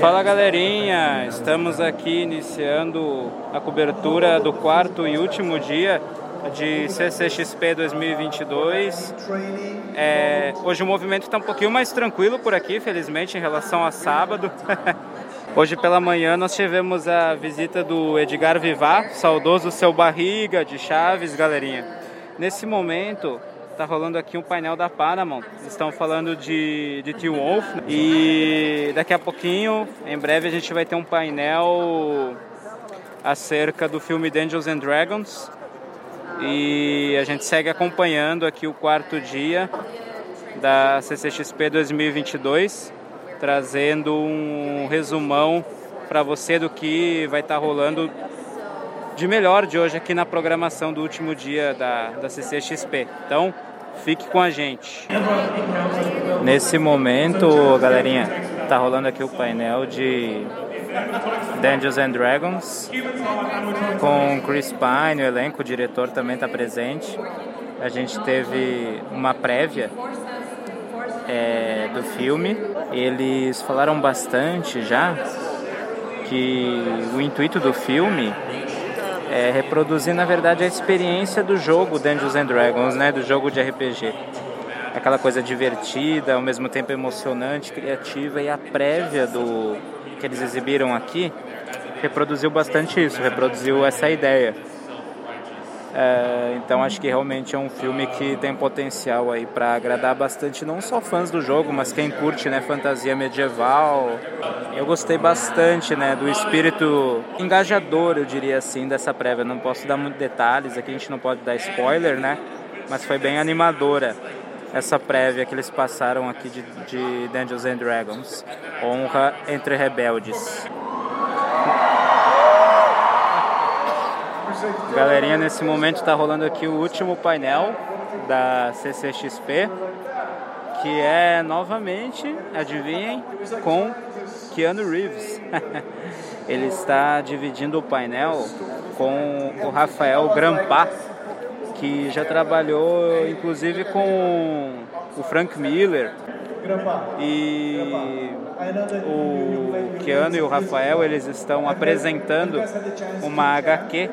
Fala galerinha, estamos aqui iniciando a cobertura do quarto e último dia de CCXP 2022. É, hoje o movimento está um pouquinho mais tranquilo por aqui, felizmente, em relação a sábado. Hoje pela manhã nós tivemos a visita do Edgar Vivar, saudoso seu barriga de Chaves, galerinha. Nesse momento tá rolando aqui um painel da Paramount. Estão falando de, de Teen Wolf e daqui a pouquinho, em breve, a gente vai ter um painel acerca do filme Dungeons and Dragons. E a gente segue acompanhando aqui o quarto dia da CCXP 2022 trazendo um resumão para você do que vai estar tá rolando de melhor de hoje aqui na programação do último dia da, da CCXP. Então, fique com a gente. Nesse momento, galerinha, tá rolando aqui o painel de Dungeons and Dragons com Chris Pine, o elenco, o diretor também está presente. A gente teve uma prévia é, do filme. Eles falaram bastante já que o intuito do filme é reproduzir, na verdade, a experiência do jogo Dungeons and Dragons, né, do jogo de RPG. Aquela coisa divertida, ao mesmo tempo emocionante, criativa e a prévia do que eles exibiram aqui reproduziu bastante isso, reproduziu essa ideia. É, então acho que realmente é um filme que tem potencial aí para agradar bastante não só fãs do jogo, mas quem curte né, fantasia medieval. Eu gostei bastante né, do espírito engajador, eu diria assim, dessa prévia. Não posso dar muitos detalhes, aqui a gente não pode dar spoiler, né? Mas foi bem animadora essa prévia que eles passaram aqui de, de Dungeons and Dragons. Honra entre rebeldes. Galerinha, nesse momento está rolando aqui o último painel da CCXP, que é novamente, adivinhem, com Keanu Reeves. Ele está dividindo o painel com o Rafael Grampa, que já trabalhou inclusive com o Frank Miller e o Keanu e o Rafael eles estão apresentando uma HQ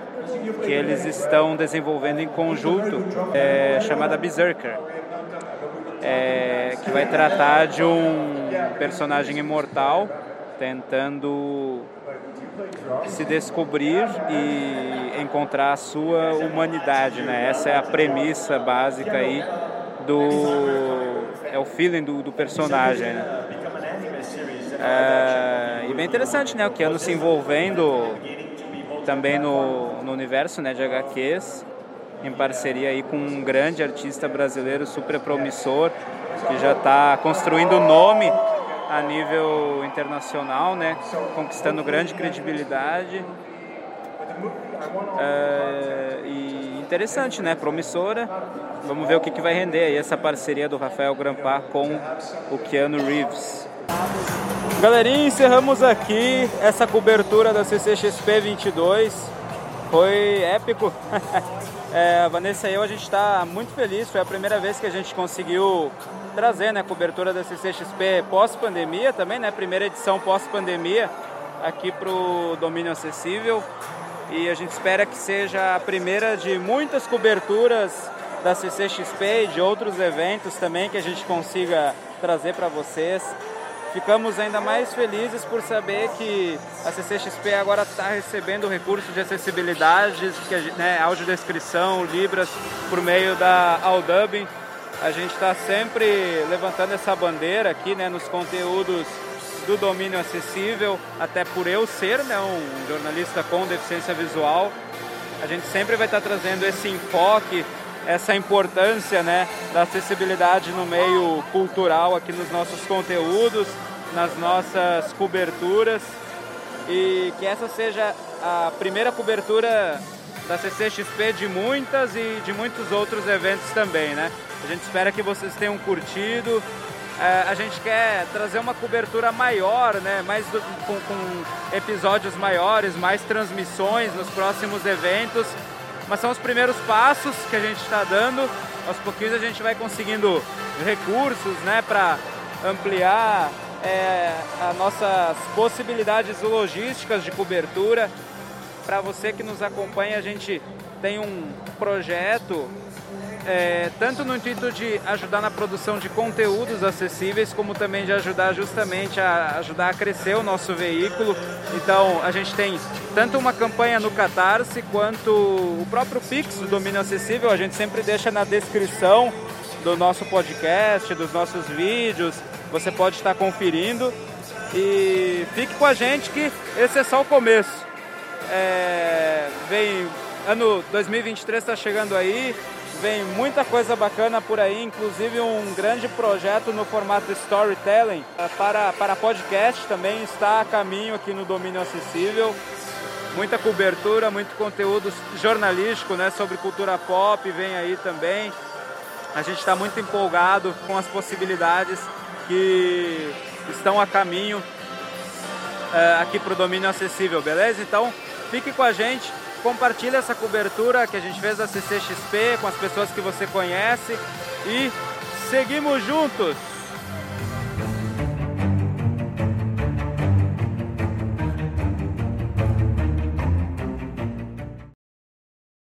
que eles estão desenvolvendo em conjunto, é, chamada Berserker, é, que vai tratar de um personagem imortal tentando se descobrir e encontrar a sua humanidade, né? Essa é a premissa básica aí do é o feeling do, do personagem. Né? É, e bem interessante, né? O Keanu se envolvendo também no, no universo né, de HQs, em parceria aí com um grande artista brasileiro super promissor, que já está construindo nome a nível internacional, né, conquistando grande credibilidade. É, e interessante, né? Promissora. Vamos ver o que, que vai render aí essa parceria do Rafael Grampar com o Keanu Reeves. Galerinha, encerramos aqui essa cobertura da CCXP 22. Foi épico. é, Vanessa e eu, a gente está muito feliz. Foi a primeira vez que a gente conseguiu trazer né, a cobertura da CCXP pós-pandemia também, né? Primeira edição pós-pandemia aqui para o domínio acessível. E a gente espera que seja a primeira de muitas coberturas da CCXP e de outros eventos também que a gente consiga trazer para vocês. Ficamos ainda mais felizes por saber que a CCXP agora está recebendo recursos de acessibilidade, que, né, audiodescrição, Libras, por meio da Audubin. A gente está sempre levantando essa bandeira aqui né, nos conteúdos do domínio acessível, até por eu ser né, um jornalista com deficiência visual. A gente sempre vai estar trazendo esse enfoque, essa importância né, da acessibilidade no meio cultural aqui nos nossos conteúdos nas nossas coberturas e que essa seja a primeira cobertura da CCXP de muitas e de muitos outros eventos também, né? A gente espera que vocês tenham curtido. É, a gente quer trazer uma cobertura maior, né? Mais do, com, com episódios maiores, mais transmissões nos próximos eventos. Mas são os primeiros passos que a gente está dando. Aos pouquinhos a gente vai conseguindo recursos, né? Para ampliar é, as nossas possibilidades logísticas de cobertura. Para você que nos acompanha, a gente tem um projeto é, tanto no intuito de ajudar na produção de conteúdos acessíveis, como também de ajudar justamente a ajudar a crescer o nosso veículo. Então a gente tem tanto uma campanha no Catarse quanto o próprio Pix do Domínio Acessível, a gente sempre deixa na descrição do nosso podcast, dos nossos vídeos, você pode estar conferindo e fique com a gente que esse é só o começo. É, vem ano 2023 está chegando aí, Vem muita coisa bacana por aí, inclusive um grande projeto no formato storytelling eh, para, para podcast também está a caminho aqui no Domínio Acessível. Muita cobertura, muito conteúdo jornalístico né, sobre cultura pop vem aí também. A gente está muito empolgado com as possibilidades que estão a caminho uh, aqui para o Domínio Acessível, beleza? Então fique com a gente compartilha essa cobertura que a gente fez da CCXP com as pessoas que você conhece e seguimos juntos!